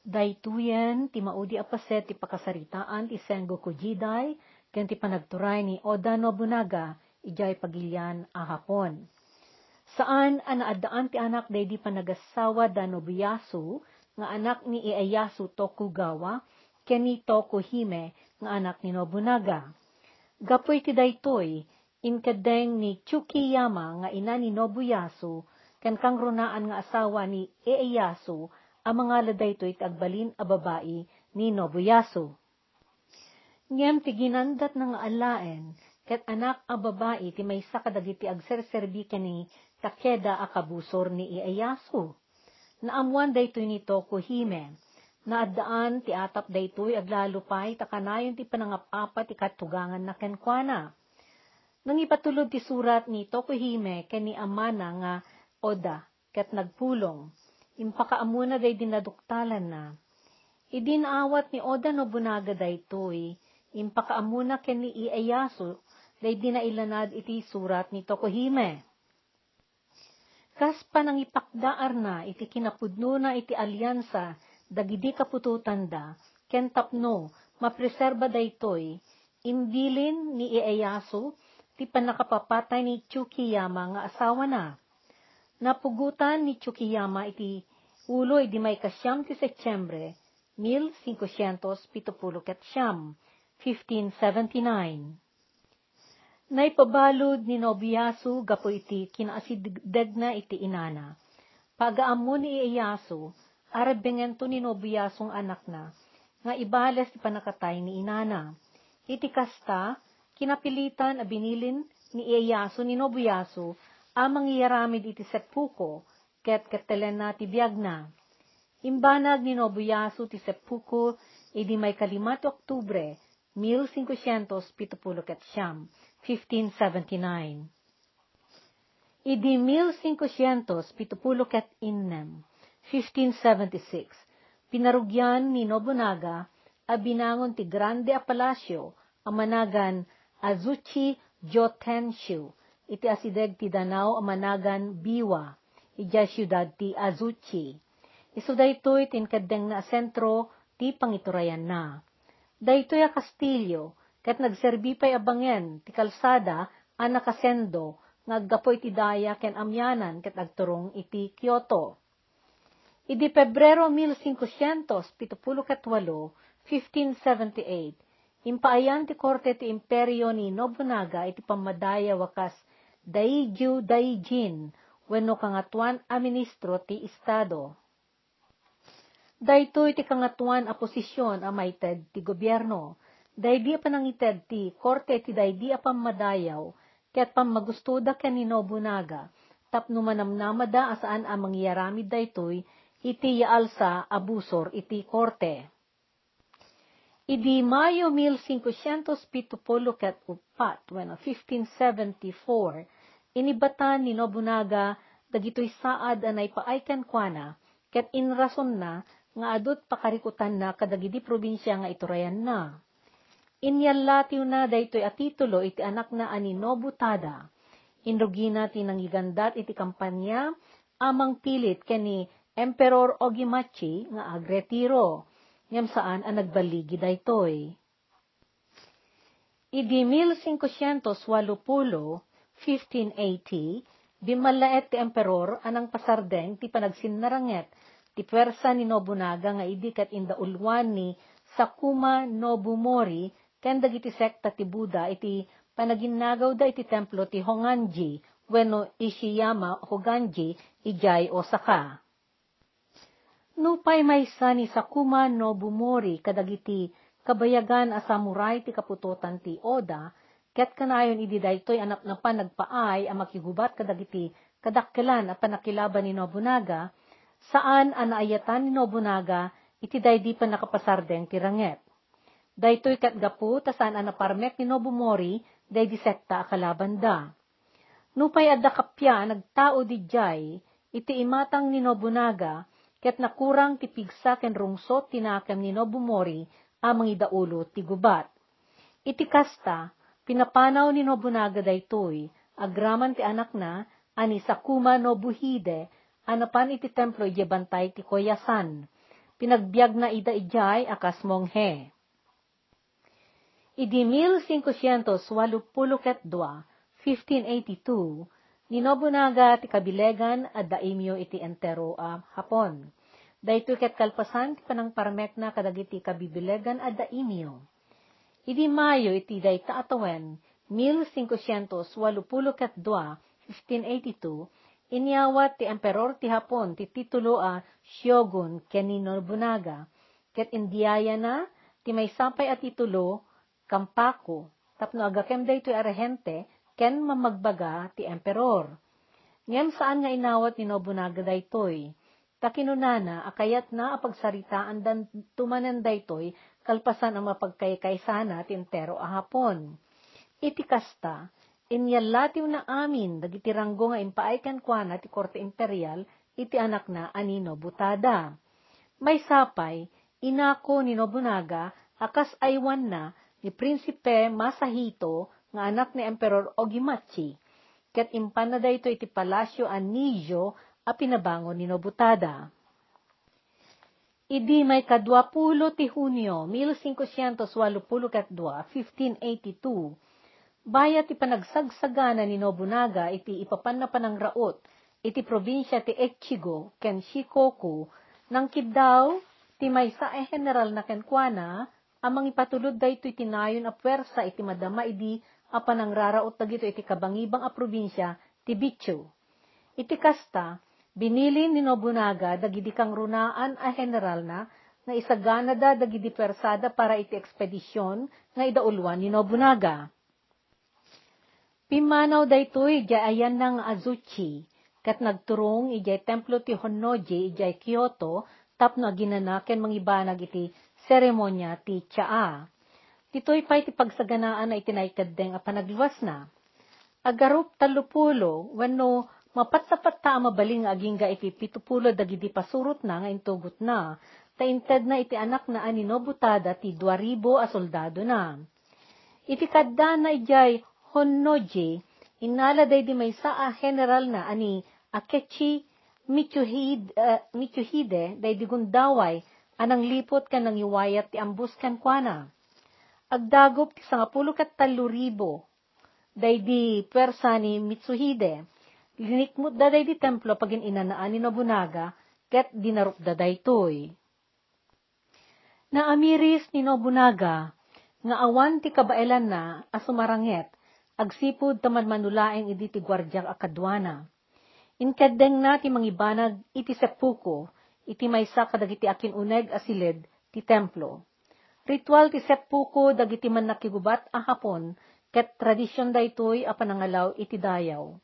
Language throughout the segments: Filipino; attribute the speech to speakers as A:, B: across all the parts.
A: Daytuyen, ti maudi apaset ti pakasaritaan ti Sengoku Jidai, ken ti panagturay ni Oda Nobunaga, ijay pagilyan a hapon. Saan anaadaan ti anak day di panagasawa da Nobuyasu, nga anak ni Ieyasu Tokugawa, ken ni Tokuhime, nga anak ni Nobunaga. Gapoy ti daytoy, inkadeng ni Chukiyama nga ina ni Nobuyasu, ken kang runaan nga asawa ni Ieyasu, ang mga ladaytoy ti agbalin a babae ni Nobuyasu. Ngem ti ginandat na nga alaen, ket anak a babae ti maysa kadagiti agserserbi ken ni Takeda a kabusor ni Ieyasu. Naamuan daytoy ni Tokuhime, naadaan ti atap daytoy aglalupay takanayon ti panangapapa ti katugangan na kenkwana. Nang ipatulod ti surat ni Tokuhime ken ni Amana nga Oda, ket nagpulong, impakaamuna day dinaduktalan na. Idinaawat ni Oda Nobunaga daytoy, impakaamuna ken ni Ieyasu, day dinailanad iti surat ni Tokuhime. Kas panang ipakdaar na iti kinapudno na iti alyansa dagidi kapututan da, ken tapno, mapreserba daytoy, imbilin ni Ieyasu, ti panakapapatay ni Chukiyama nga asawa na. Napugutan ni Chukiyama iti ulo di may kasyam ti Setyembre, 1570 ket siyam, 1579. Naipabalod ni Nobuyasu gapo iti kinaasideg na iti inana. Pagaammo ni Ieyasu, arabengento ni Nobuyasung anak na, nga ibales ti panakatay ni inana. Iti kasta, kinapilitan a binilin ni Ieyasu ni Nobuyasu amang iyaramid iti seppuko, ket ketelen na ti biyag na. Imbanag ni Nobuyasu ti seppuko, idi may kalimat Oktubre, 1570 ket siyam, 1579. Idi 1570 ket innem, 1576, pinarugyan ni Nobunaga a binangon ti Grande a Palasyo a managan Azuchi Jotenshu, iti asideg ti Danao a managan Biwa, ija siyudad ti Azuchi. Isu daytoy tinkadeng na sentro ti pangiturayan na. Daytoy a Kastilyo, ket nagserbi pay abangen ti kalsada a nakasendo nga aggapoy ti daya ken amyanan ket agturong iti Kyoto. Idi Pebrero 1578, 1578, impaayan ti korte ti imperyo ni Nobunaga iti pamadaya wakas Daiju Daijin wenno kangatuan a ministro ti estado. Daytoy ti kangatuan a posisyon a maited ti gobyerno. Daydi panangited ti korte ti daydi a pamadayaw ket pamagustuda ken ni Nobunaga tapno manamnamada asaan a mangyaramid daytoy iti yaalsa abusor iti korte. Idi Mayo 1574 ket upat, bueno, 1574, inibatan ni Nobunaga dagitoy saad anay paaykan kuana ket inrason na nga adot pakarikutan na kadagidi probinsya nga iturayan na. Inyallatiw na daytoy a titulo iti anak na ani Nobutada. Inrugina ti nangigandat iti kampanya amang pilit kani Emperor Ogimachi nga agretiro. Ngem saan ang nagbaligi daytoy. Idi 1580, 1580, bimalaet ti emperor anang pasardeng ti panagsinnaranget ti pwersa ni Nobunaga nga idi ket indaulwan ni Sakuma Nobumori ken dagiti sekta ti Buddha iti panaginnagaw da iti templo ti Honganji wenno Ishiyama Hoganji ijay Osaka. Nupay maysa ni Sakuma Nobumori kadagiti kabayagan a ti kaputotan ti Oda ket kanayon idi daytoy anak na pa nagpaay a makigubat kadagiti kadakkelan a panakilaban ni Nobunaga saan anaayatan ni Nobunaga iti daydi pa nakapasardeng tiranget. Daytoy katgapu ta saan anaparmek ni Nobumori daydi sekta akalaban da. Nupay adda kapya nagtao di jay iti imatang ni Nobunaga ket nakurang ti pigsa ken rungsot tinakam ni Nobumori amang idaulo ti gubat. Iti kasta, pinapanaw ni Nobunaga daytoy, agraman ti anak na, ani Sakuma Nobuhide, anapan iti templo iti bantay ti Koyasan. pinagbiag na ida ijay akas monghe. Idi 1582, 1582, ni Nobunaga ti kabilegan at daimyo iti entero a Hapon. Dayto ket kalpasan ti panang parmek na kadagiti kabibilegan at daimyo. Idi Mayo iti dayta atawen, 1582, 1582, inyawat ti emperor ti Hapon ti titulo a Shogun ken ni Nobunaga, ket indiyaya na ti may sapay a titulo Kampako, tapno agakem daytoy arehente, ken mamagbaga ti emperor. Ngem saan nga inawat ni Nobunaga daytoy? Takinunana, akayat na apagsaritaan dan tumanan daytoy, kalpasan ang mapagkaykaysana ti entero ahapon. Iti kasta, inyalatiw na amin, dagiti ranggo nga impaaykan kwa na ti korte imperial, iti anak na anino butada. May sapay, inako ni Nobunaga, akas aywan na, ni Prinsipe Masahito nga anak ni Emperor Ogimachi, ket impan na dayto iti palasyo Anijo a pinabangon ni Nobutada. Idi may kadwapulo ti Hunyo, 1582, 1582, bayat ti panagsagsagana ni Nobunaga iti ipapan na panang raot, iti probinsya ti Echigo, ken Shikoku, nang kiddaw, ti may sa e general na kenkwana, amang ipatulod dayto iti nayon a pwersa iti madama idi apan ang raraot dagito iti kabangibang a probinsya ti Bichu. Iti kasta, binili ni Nobunaga dagidi kang runaan a general na nga isagana da dagidi pwersada para iti ekspedisyon nga idaulwan ni Nobunaga. Pimanaw daytoy ayan ng Azuchi, kat nagturong ijay templo ti Honnoji ijay Kyoto, tapno ginanaken mangibanag iti seremonya ti tsaa. Dito'y pa'y ti pagsaganaan na itinaykadeng a panagluwas na. Agarup talupulo, wano mapatsapat ta mabaling aging ga iti dagidi pasurot na nga intugot na, ta inted na iti anak na anino butada ti duaribo a soldado na. Iti kadda na ijay Honnoji, inaladay di may sa a general na ani Akechi Michuhide, uh, Michuhide day di gundaway anang lipot ka nang iwayat ti ambus kan kuana. Agdagop ti sangapulo kat taluribo, day di pwersa ni Mitsuhide, linikmut da day di templo pagin inanaan ni Nobunaga, ket dinarup da daytoy. Naamiris ni Nobunaga, nga awan ti kabailan na, asumaranget, agsipod taman manulaeng idi ti gwardyak akadwana. Inkadeng na ti mangibanag iti sepuko, iti maysa kadagiti akin uneg asilid ti templo. Ritual ti seppuko dagiti man nakigubat a hapon, ket tradisyon daytoy a panangalaw iti dayaw.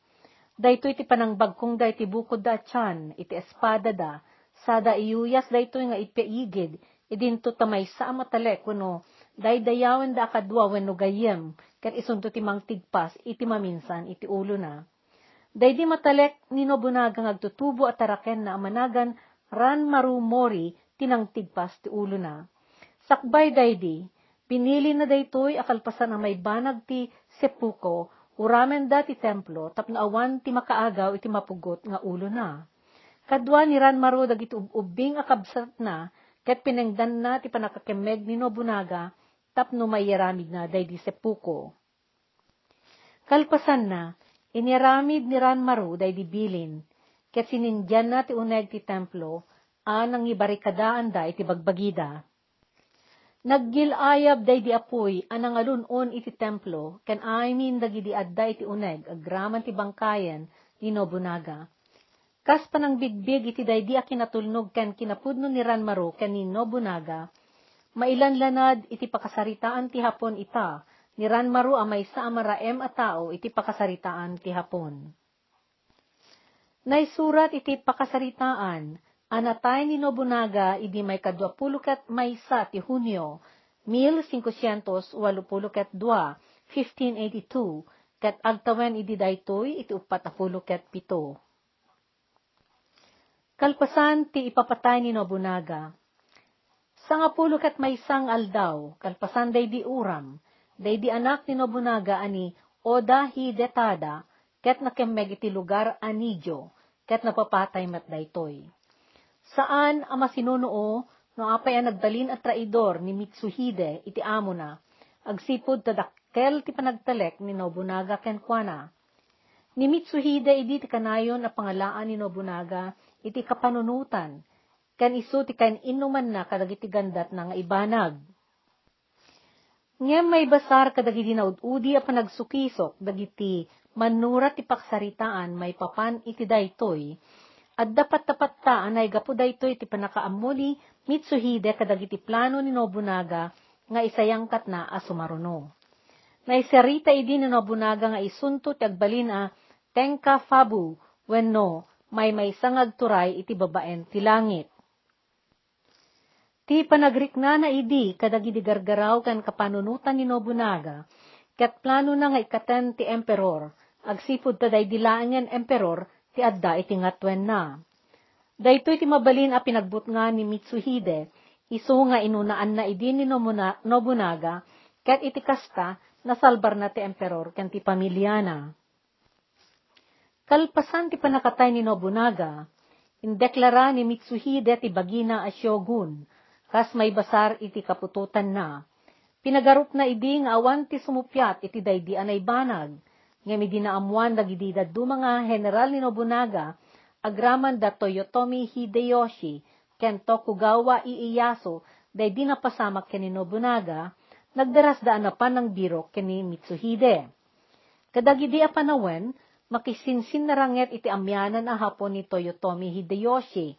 A: Daytoy ti panangbagkong da iti bukod da tiyan, iti espada da, sada iyuyas daytoy nga ipiigid, idinto tamay sa amatale kuno, daydayawen da akadwa wenno gayem, ket isunto ti mangtigpas, iti maminsan, iti ulo na. Daydi matalek ni Nobunaga agtutubo at taraken na amanagan ran marumori tinangtigpas ti ulo na. Sakbay daydi, pinili na daytoy akalpasan ang may banag ti sepuko, uramen da ti templo, tapno awan ti makaagaw iti mapugot nga ulo na. Kadwa ni Ran Maru dagiti ubing akabsat na, ket pinengdan na ti panakakemeg ni Nobunaga, tapno mayaramid na daydi sepuko. Kalpasan na, iniramid ni Ran Maru daydi bilin, ket sinindyan na ti uneg ti templo, anang ibarikadaan da iti bagbagida. Naggilayab day di apoy, anang alunon iti templo, ken aymin dagidi adda iti uneg, agraman ti bangkayan, ni Nobunaga. Kas panang bigbig iti day di akinatulnog ken kinapudno ni Ranmaro ken ni Nobunaga, mailanlanad iti pakasaritaan ti hapon ita, ni Ranmaro amay sa amaraem a tao iti pakasaritaan ti hapon. Naisurat iti pakasaritaan, anatay ni Nobunaga idi may kadwapulo ket maysa ti Hunyo, 1582, 1582, ket agtawen idi daytoy iti upatapulo ket pito. Kalpasan ti ipapatay ni Nobunaga. Sangapulo ket maysang aldaw, kalpasan day di uram, day di anak ni Nobunaga ani Oda Hidetada, ket nakemeg iti lugar Anijo, ket napapatay mat daytoy. Saan ama sinunuo no apay ang nagbalin at traidor ni Mitsuhide iti amo na, agsipod tadakkel ti panagtalek ni Nobunaga kenkwana. Ni Mitsuhide idi ti kanayon a pangalaan ni Nobunaga iti kapanunutan, kan isu ti kain inuman na kadagiti gandat na ibanag. Ngem may basar kadagiti naududi a panagsukisok dagiti manurat ti paksaritaan may papan iti daytoy, at dapat tapat ta anay gapu daytoy ti panakaamuli Mitsuhide kadagiti plano ni Nobunaga nga isayangkat na asumaruno. Naisarita idi ni Nobunaga nga isunto ti agbalin a Tenka Fabu wenno may may sangag iti babaen ti langit. Ti panagrikna na idi kadagidi gargaraw kan kapanunutan ni Nobunaga, ket plano na nga ikaten ti emperor, agsipod taday dilaangan emperor ti adda iti ngatwen na. Daytoy ti mabalin a pinagbut nga ni Mitsuhide, isu nga inunaan na idi ni Nobunaga, ket iti kasta nasalbar na ti emperor ken ti pamilya na. Kalpasan ti panakatay ni Nobunaga, indeklara ni Mitsuhide ti bagina a shogun, kas may basar iti kapututan na. Pinagarup na idi nga awan ti sumupyat iti daydi anay banag, nga mi dinaamuan dagidi daddu mga general ni Nobunaga, agraman da Toyotomi Hideyoshi, ken Tokugawa Ieyasu, daydi napasamak ken ni Nobunaga, nagdaras daan na pa ng biro ken ni Mitsuhide. Kadagidi a panawen, makisinsin na ranget iti amyanan a hapon ni Toyotomi Hideyoshi.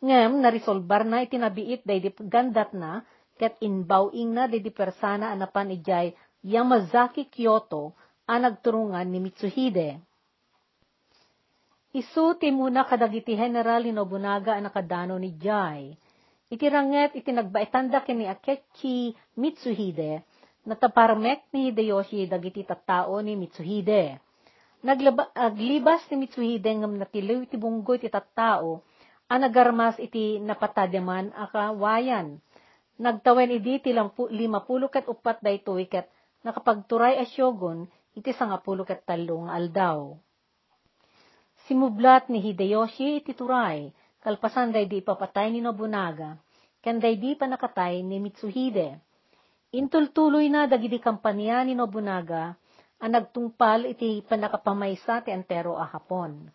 A: Ngem, narisolbar na iti nabiit day di gandat na, ket inbawing na day di persana anapan ijay Yamazaki Kyoto a nagturungan ni Mitsuhide. Isu ti muna kadagiti general Nobunaga a nakadano ni Jai. Iti ranget iti nagbaitanda kini Akechi Mitsuhide, nataparmek ni Hideyoshi dagiti tattao ni Mitsuhide Naglaba, aglibas ni Mitsuhide ngam natiliw iti bunggoy ti tattao, ang nagarmas iti napatademan akawayan. Nagtawen idi ti limapulo ket upat daytoy ket nakapagturay a syogon iti sangapulo ket talo nga aldaw. Simublat ni Hideyoshi iti turay, kalpasan day di ipapatay ni Nobunaga, ken day di pa nakatay ni Mitsuhide. Intultuloy na dagidi kampanya ni Nobunaga, ang nagtungpal iti panakapamaysa ti entero a hapon.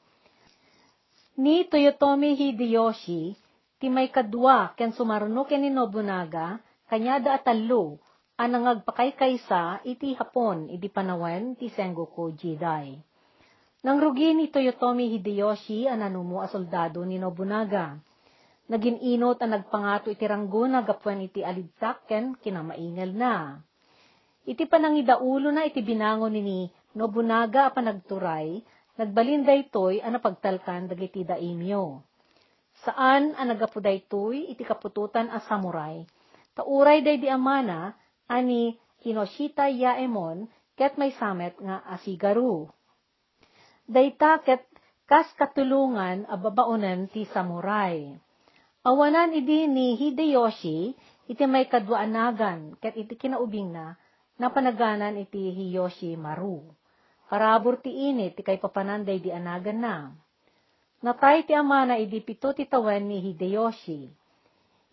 A: Ni Toyotomi Hideyoshi, ti may kadwa ken sumarno ken ni Nobunaga, kanyada atallo, ang nangagpakaykaysa iti hapon iti panawen ti Sengoku Jidai. Nang rugi ni Toyotomi Hideyoshi ang nanumo a soldado ni Nobunaga. Naging inot ang nagpangato iti ranggo na gapuan iti alidsak ken kinamaingal na. Iti panangidaulo na iti binangon ni Nobunaga a panagturay, nagbalinday toy a napagtalkan dagiti daimyo. Saan a nagapuday toy iti kapututan a samurai, tauray day di amana ani Hinoshita Yaemon ket may samet nga asigaru. Dayta ket kas katulungan a ti samurai. Awanan idi ni Hideyoshi iti may kadwaanagan ket iti kinaubing na napanaganan iti Hiyoshi Maru. Karabor ti init, ti kay papananday di anagan na. Natay ti amana idi pito ti tawen ni Hideyoshi.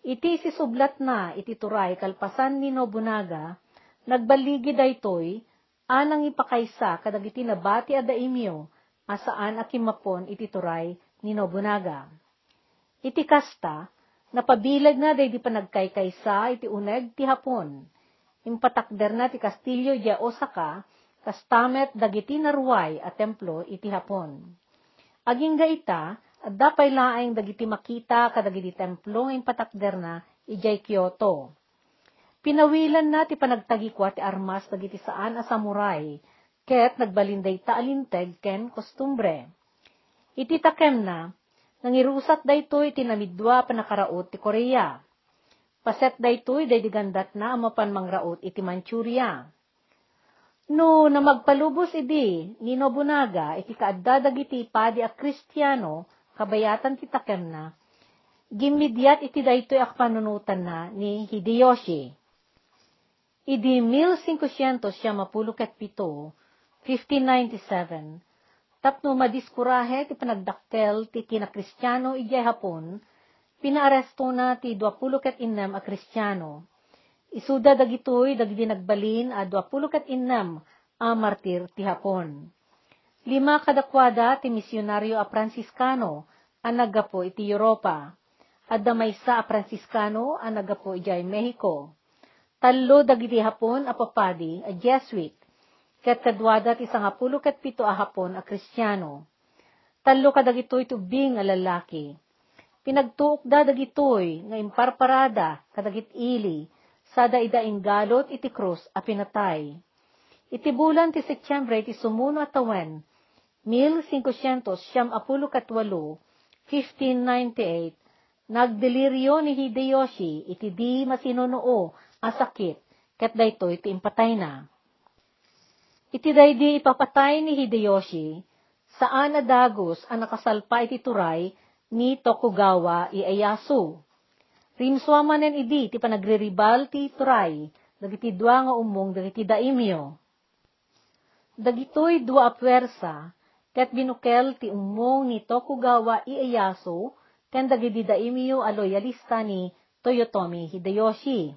A: Iti si sublat na iti turay kalpasan ni Nobunaga, nagbaligi daytoy, anang ipakaysa kadagiti nabati a daimyo, asaan akimapon iti turay ni Nobunaga. Iti kasta, napabilag na day di panagkaykaysa iti uneg ti hapon impatakder na ti Kastilyo di Osaka, kastamet dagiti naruway a templo iti hapon. Aging gaita, at dapay laeng dagiti makita kadagiti templo ng impatakder na ijay Kyoto. Pinawilan na ti panagtagikwa ti armas dagiti saan a samurai, ket nagbalinday ta alinteg ken kostumbre. Iti takem na, nangirusat daytoy ti namidwa panakaraot ti Korea Paset daytoy day digandat na amapan mangraot iti Manchuria. No na magpalubos idi ni Nobunaga iti kaaddadag iti padi a Kristiyano kabayatan ti takem na gimidyat iti daytoy ak panunutan na ni Hideyoshi. Idi 1500 siya mapulukat pito, 1597, tapno madiskurahe ti panagdakkel ti kinakristiyano ijay hapon, pinaaresto na ti 26 a kristyano. Isuda dagitoy dagiti nagbalin a 26 a martir ti hapon. Lima kadakwada ti misyonaryo a Franciscano a nagapo iti Europa. Adda maysa a Franciscano a nagapo ijay Mexico. Tallo dagiti hapon a papadi a Jesuit. Ket kadwada ti sangapulo ket pito a hapon a Kristiyano. Tallo kadagitoy tubing a lalaki. Pinagtuok da dagitoy nga imparparada kadagit ili sada ida galot iti krus a pinatay. Iti bulan ti Setyembre ti sumuno at tawen, 1500 siyam apulo katwalo, 1598, nagdeliryo ni Hideyoshi iti di masinunoo a sakit, ket daytoy ti impatay na. Iti daydi ipapatay ni Hideyoshi, saan na dagos ang nakasalpa iti turay ni Tokugawa Ieyasu. Rimsuamanen idi ti panagriribal ti turay, dagiti dua nga umong dagiti daimyo. Dagitoy dua a puwersa, ket binukel ti umong ni Tokugawa Ieyasu ken dagiti daimyo a loyalista ni Toyotomi Hideyoshi.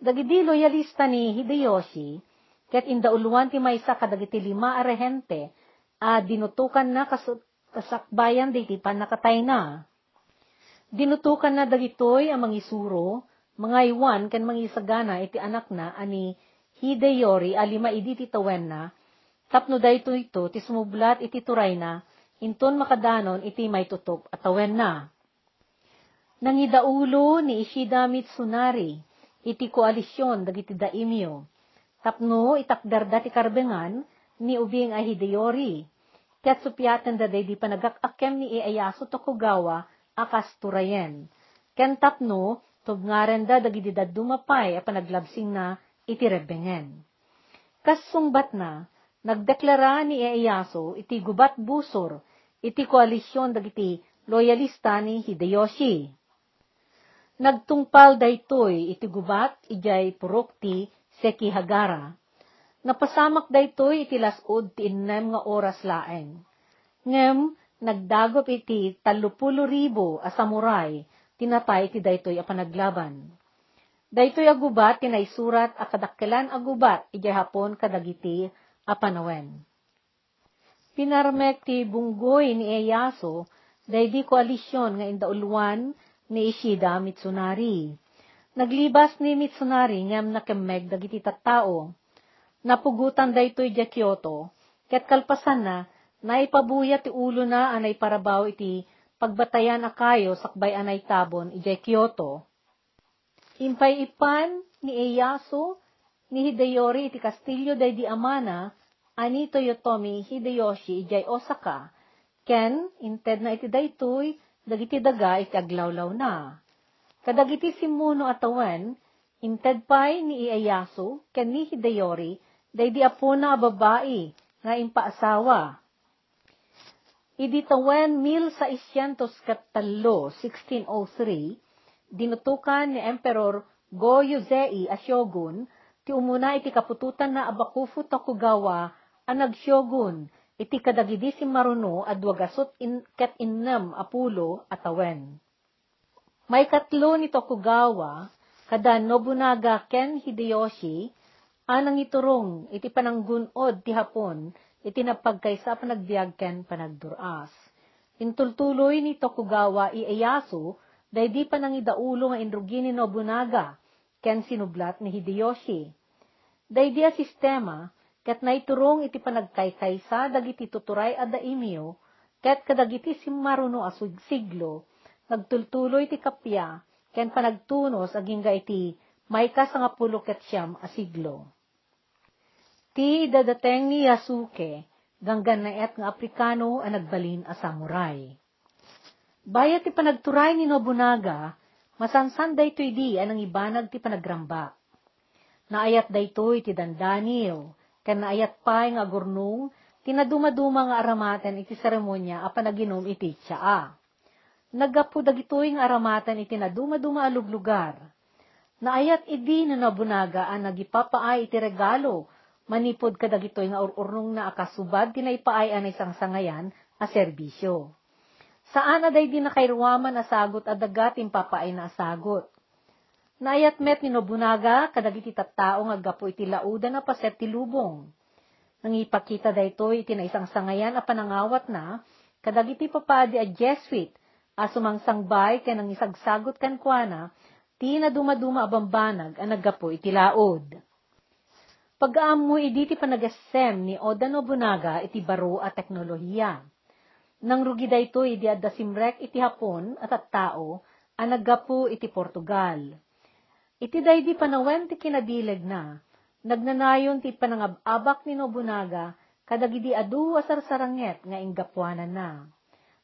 A: Dagiti loyalista ni Hideyoshi, ket indauluan ti maysa kadagiti lima a rehente, a dinutukan na kas kasakbayan diti panakatay na. Dinutukan na dagitoy ang mangisuro, mga iwan ken mangisagana iti anak na ani Hideyori alima idi ti tawen na, Tapno dayto ito, ti sumublat iti turay na, inton makadanon iti may tutok at tawen na. Nangidaulo ni Ishida Mitsunari, iti koalisyon dagiti daimyo. Tapno itakdarda ti karbengan, ni ubing a Hideyori. Kat supyatan da di panagakakem ni Ieyasu Tokugawa akas turayen. Ken tapno, tubngaren da dagiti dumapay a panaglabsing na iti rebengen. Kas sungbat na, nagdeklara ni Ieyasu iti gubat busor, iti koalisyon dagiti loyalista ni Hideyoshi. Nagtungpal daytoy iti gubat ijay purok ti Sekihagara. Napasamak daytoy iti lasod ti innem nga oras laeng. Ngem, nagdagop iti talupulo ribo a samurai, tinatay ti daytoy a panaglaban. Daytoy agubat tinaisurat a kadakkelan agubat ijay hapon kadagiti apanawen. Pinarmek ti bunggoy ni Eyaso, daydi koalisyon nga indauluan ni Ishida Mitsunari. Naglibas ni Mitsunari ngam nakemeg dagiti tattao. Napugutan daytoy di Kyoto, ket kalpasan na, naipabuya ti ulo na anay parabaw iti pagbatayan akayo sakbay anay tabon ijay Kyoto. Impay ipan ni Eyaso ni Hideyori iti Kastilyo day di Amana, ani Toyotomi Hideyoshi ijay Osaka, ken inted na iti daytoy, dagiti daga iti aglawlaw na. Kadagiti simuno atawan, inted pay ni Ieyasu, ken ni Hideyori, day di apo na babae, nga impaasawa. Idi tawen 1603, 1603, dinutukan ni Emperor Go Yuzei a shogun ti umuna iti kapututan na Abakufu Tokugawa a nagsyogun iti kadagidi si Maruno adwagasot in, ket innam apulo atawen. May katlo ni Tokugawa kada Nobunaga Ken Hideyoshi anang iturong iti pananggunod ti hapon iti napagkaysa panagbiag ken panagduras. Intultuloy ni Tokugawa Ieyasu daydi panangidaulo nga indrugi ni Nobunaga ken sinublat ni Hideyoshi. Daydi a sistema, ket naiturong iti panagkaykaysa dagiti tuturay a daimyo, ket kadagiti simmaruno a siglo, nagtultuloy ti kapya, ken panagtunos aging iti may kasangapulo ket siyam a siglo. Ti dadateng ni Yasuke, ganggan na et nga Aprikano a nagbalin a samurai. Bayat ti panagturay ni Nobunaga, masansan daytoy di anang ibanag ti panagramba. Naayat daytoy ti dandanil, ken naayat pay nga gurnong, tinadumaduma nga aramaten iti seremonya a panaginom iti tsaa. Nagapu dagitoy nga aramatan iti nadumaduma alug lugar. Naayat idi na nabunaga ang nagipapaay iti regalo, manipod kadagitoy nga ururnong na akasubad tinaypaay ang isang sangayan a serbisyo. Saan aday di nakairuwaman asagot adagat impapaay na asagot. Naayat met ni Nobunaga kadagiti tattao nga gapo iti laudan na paset ti lubong. Nangipakita daytoy iti na isang sangayan a panangawat na kadagiti papadi a Jesuit a sumangsangbay ken nang isagsagot kan kuana ti na dumaduma a naggapo iti laod. Pag-aamu idi ti panagasem ni Oda Nobunaga iti baro a teknolohiya nang rugi dayto iti adda simrek iti Hapon at at tao, ang naggapu iti Portugal. Iti daydi panawen ti kinadileg na, nagnanayon ti panangababak ni Nobunaga, kadagidi adu asar-saranget nga inggapuanan na.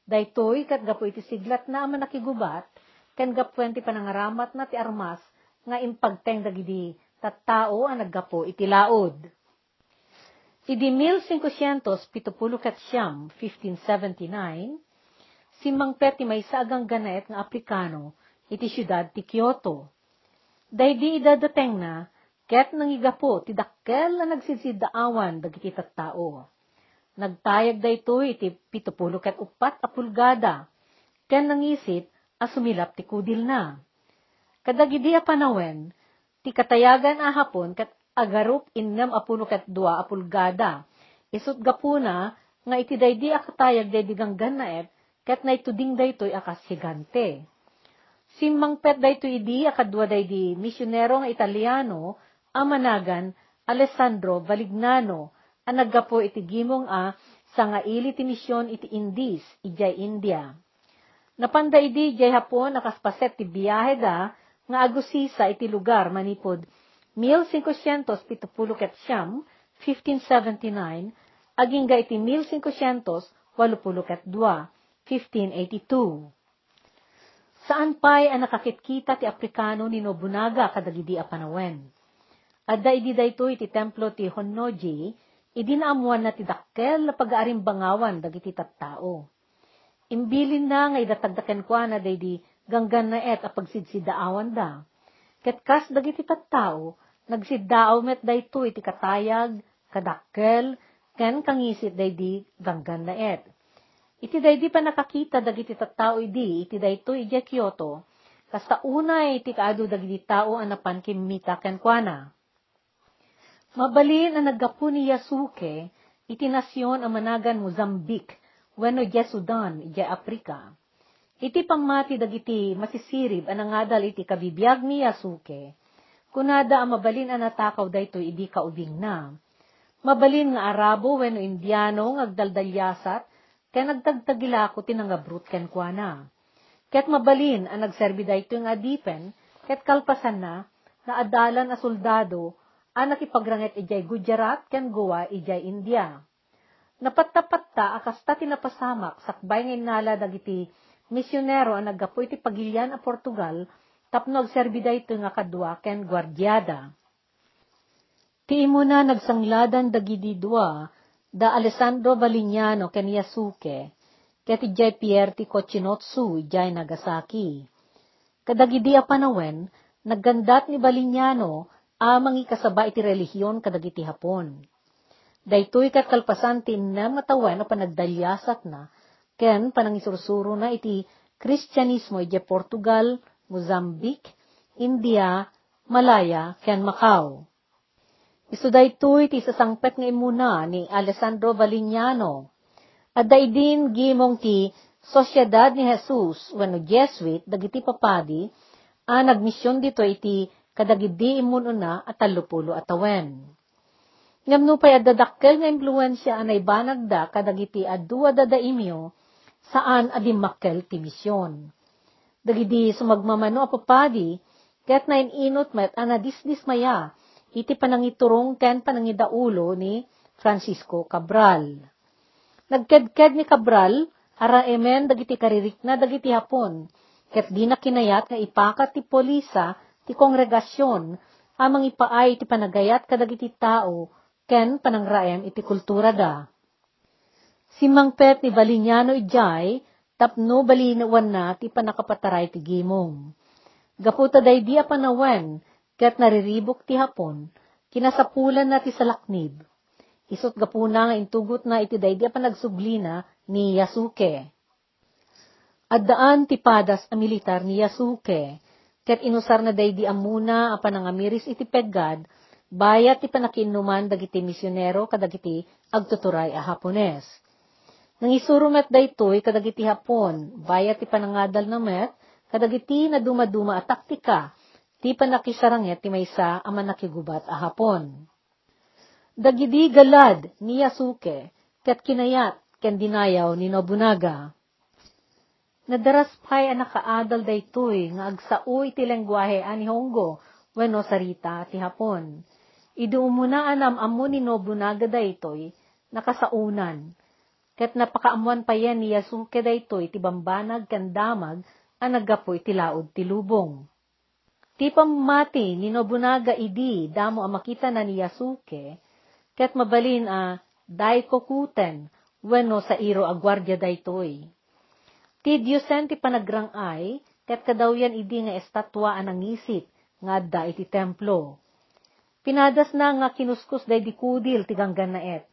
A: Daytoy kat gapu iti siglat na ama nakigubat, ken gapuen ti panangaramat na ti armas, nga impagteng dagidi tattao ang naggapo iti laod. Idi 1570 kat siyam, 1579, si Mang Peti may sagang ganaet nga Aprikano, iti syudad ti Kyoto. Dahil di idadateng na, ket nang igapo, ti dakkel na nagsisidaawan dagiti tattao. Nagtayag dayto iti pitupulo ket upat a pulgada, ken nangisit a sumilap ti kudil na. Kadagidi a panawen, ti katayagan a hapon ket agarup innem apuno ket dua a pulgada. Isut gapuna nga iti daydi akatayag daydi ganggan naet ket naituding daytoy akas higante. Simmangpet dayto idi akadwa daydi misyonero nga Italiano amanagan Alessandro Valignano ang naggapo iti gimong a sa nga ili ti misyon iti Indies, ijay India. Napanda idi jay hapon nakaspaset ti biyahe da nga agusisa iti lugar manipod 1570 ket siyam, 1579, aging ga iti 1582, ket 1582. Saan pa'y ang nakakitkita ti Aprikano ni Nobunaga kadagidi a panawen. Adda idi dayto iti templo ti Honnoji, idi naamuan na ti dakkel na pag-aarimbangawan dagiti tattao. Imbilin na nga idatagdaken kwa na daydi ganggan na et a pagsidsidaawan da. Ket kas dagiti tattao, nagsiddaaw met dayto iti katayag, kadakkel, ken kangisit daydi ganggan na et. Iti daydi pa nakakita dagiti tattao idi, iti dayto iti Kyoto, kasta unay iti kaado dagiti tao anapan kimita ken kuana. Mabalin ang naggapu ni Yasuke, iti nasyon ang managan Mozambique, wenno iti Sudan, iti Afrika. Iti pangmati dagiti masisirib ang ngadal iti kabibiyag ni Yasuke, kunada ang mabalin ang natakaw dayto idi kaubing na. Mabalin nga Arabo wenno Indiano nga agdaldalyasat, kaya nagtagtagilako tinangabrut ken kuana. Ket mabalin ang nagserbi dayto nga adipen, ket kalpasan na, na adalan a soldado, ang nakipagranget ijay Gujarat ken Goa ijay India. Napattapatta akasta tinapasamak sakbay nga inala dagiti misyonero ang naggapoy ti pagilyan a Portugal tapno agserbi dayto nga kadwa ken gwardyada. Ti imo na nagsangladan dagidi dua da Alessandro Valignano ken Yasuke, ket ijay Pierre ti Kochinotsu ijay Nagasaki. Kadagidi a panawen, naggandat ni Valignano amang ikasaba iti relihiyon kadagiti Hapon. Daytoy kat kalpasan ti na matawen o panagdalyasat na, ken panangisursuro na iti Kristyanismo iti Portugal, Mozambique, India, Malaya, ken Macau. Isu daytoy ti sasangpet nga imuna ni Alessandro Valignano. At daidin gimong ti Sosyedad ni Jesus wenno Jesuit dagiti papadi a nagmisyon dito iti kadagidi imun una at talupulo atawen. Ngamno pay adadakkel nga impluensya anay banagda kadagiti adua dadaimyo saan adimakkel ti misyon. Dagidi sumagmamano a papadi ket na inot met anadisdismaya iti panangiturong ken panangidaulo ni Francisco Cabral. Nagkedked ni Cabral, haraemen dagiti karirik na dagiti hapon, ket di na kinayat nga ipakat ti polisa ti kongregasyon, amang ipaay ti panagayat kadagiti tao, ken panangraem iti kultura da. Si Mangpet ni Balinyano ijay, tapno balinawan na ti panakapataray ti gimong. Gaputa day di panawen, ket nariribok ti hapon, kinasapulan na ti salaknib. Isot gapuna nga intugot na iti daydi pa nagsublina ni Yasuke. At daan ti padas a militar ni Yasuke, ket inusar na daydi amuna a panangamiris iti peggad, bayat ti panakinuman dagiti misyonero kadagiti agtuturay a Hapones. Nang isurumet daytoy kadagiti Hapon, bayat ti panangadal na met, kadagiti na dumaduma a taktika, ti panakisaranget ti maysa a manakigubat a Hapon. Dagidi galad ni Yasuke, ket kinayat ken dinayaw ni Nobunaga. Nadaras pay nakaadal daytoy nga agsao iti lengguwahe ani Hongo wenno sarita ti Hapon. Idu umuna anam amo ni Nobunaga daytoy nakasaunan. Ket napakaamuan pa yan ni Yasuke daytoy ti bambanag ken damag ang naggapoy ti laod ti lubong. Ti pamati ni Nobunaga idi damo ang makita na ni Yasuke ket mabalin a daikokuten wenno sa iro a gwardya daytoy. Ti Diyosen ti panagrangay, ket kadawyan idi nga estatwa anang ngisip, nga adda iti templo. Pinadas na nga kinuskus day di kudil ti ganggan na et.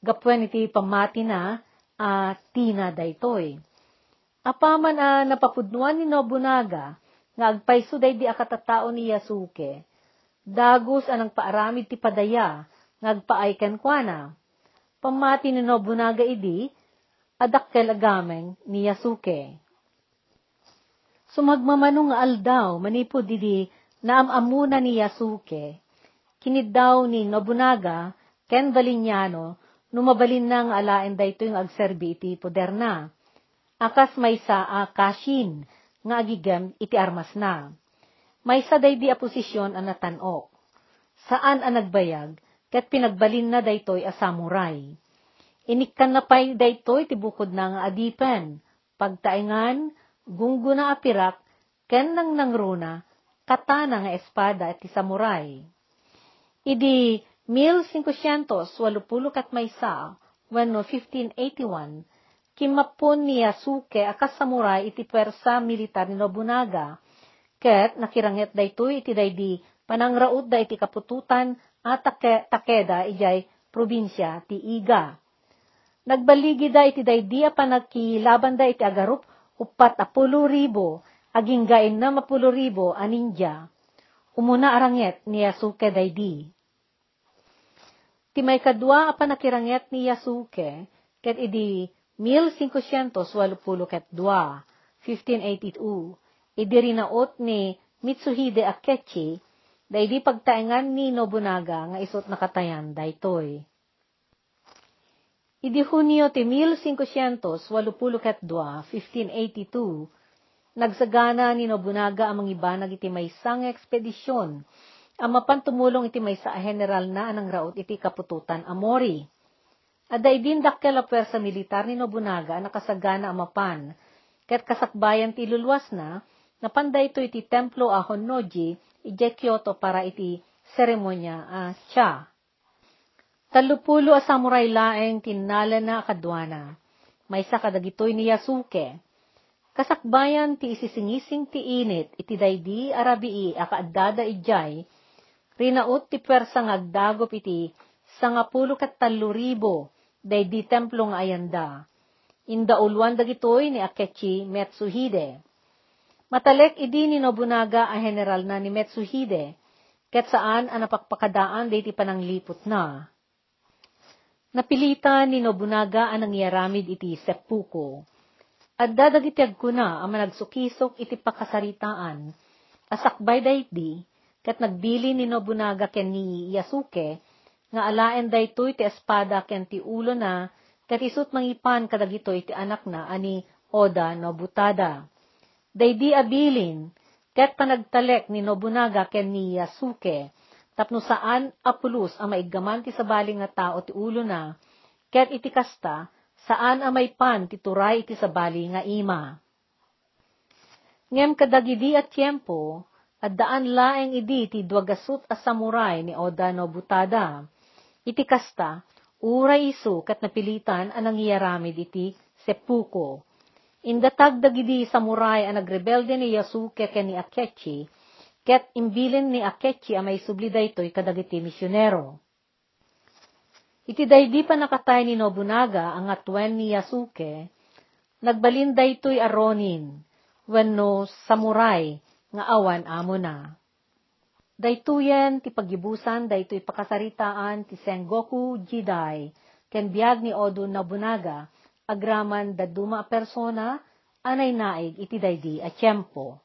A: Gapwen iti pamati na, a tina daytoy. Apaman a napapudnuan ni Nobunaga, nga agpayso day di akatatao ni Yasuke. Dagos anang paaramid ti padaya, nga agpaayken kwa na. Pamati ni Nobunaga idi, adakkel agameng ni Yasuke. Sumagmamano nga aldaw, manipod didi naamamuna ni Yasuke. Kinid daw ni Nobunaga, ken Valignano, numabalin na nga alaen dayto yung agserbi iti poder na. Akas may sa a kashin, nga agigem iti armas na. May sa day di a posisyon ang natanok. Saan ang nagbayag, ket pinagbalin na daytoy a samurai. Inikkan na pay daytoy ti bukod na nga adipen, pagtaingan, gunggo na apirak, ken nang nangruna, katana nga espada at samurai. Idi 1580 kat maysa, wenno 1581, kimapon ni Yasuke akas samurai iti pwersa militar ni Nobunaga, ket nakiranget daytoy iti daydi panangraut da iti kapututan at take, Takeda ijay probinsya ti Iga. Nagbaligi da iti daydia panagkilaban da iti agarup upat apulo ribo, aging gain na mapulo ribo aninja. Umuna aranget ni Yasuke daydi. Ti may kadwa a panakiranget ni Yasuke, ket idi 1582, 1582, idi rinaot ni Mitsuhide Akechi, daydi pagtaengan ni Nobunaga nga isot nakatayan daytoy. Idi Hunyo ti 1582, 1582, nagsagana ni Nobunaga ang mga ibanag iti may sang ekspedisyon, ang mapantumulong iti may sa general na anang raot iti kapututan Amori. Ada idin dakkel a pwersa militar ni Nobunaga nakasagana ang mapan, ket kasakbayan ti lulwas na, napanday ito iti templo a Honnoji, ije Kyoto para iti seremonya a uh, cha. Talupulo a samurai laeng tinala na kadwana. May sa kadagitoy ni Yasuke. Kasakbayan ti isisingising ti init iti daydi arabii a kaadada ijay, rinaut ti pwersang agdagop iti sangapulo kat taluribo daydi templo nga ayanda. Inda ulwan dagitoy ni Akechi Metsuhide. Matalek idi ni Nobunaga a general na ni Metsuhide, ket saan ang napakpakadaan dayti pananglipot na. Napilitan ni Nobunaga ang nangyaramid iti seppuko. At dadagitag ko na ang managsukisok iti pakasaritaan, asakbay daydi, kat nagbili ni Nobunaga ken ni Yasuke, nga alaen daytoy ti espada ken ti ulo na, kat isut mangipan kadagitoy ti anak na ani Oda Nobutada. Daydi abilin, ket panagtalek ni Nobunaga ken ni Yasuke, tapno saan apulus ang maigaman ti sabali nga tao ti ulo na, ket iti kasta, saan ang may pan ti turay iti sabali nga ima. Ngem kadagidi at tiyempo, at daan laeng idi ti dwagasut a samurai ni Oda Nobutada. Iti kasta, uray iso kat napilitan ang nangyaramid iti seppuko. Indatag dagidi samurai ang nagrebelde ni Yasuke ken ni Akechi, ket imbilin ni Akechi a may subli daytoy kadagiti misyonero. Iti daydi pa nakatay ni Nobunaga ang atwen ni Yasuke, Nagbalin daytoy aronin, wenno samurai, nga awan amo na. Daytoyen ti pagibusan daytoy pakasaritaan ti Sengoku Jidai ken biag ni Odo Nobunaga agraman daduma a persona anay naig iti daydi a tiyempo.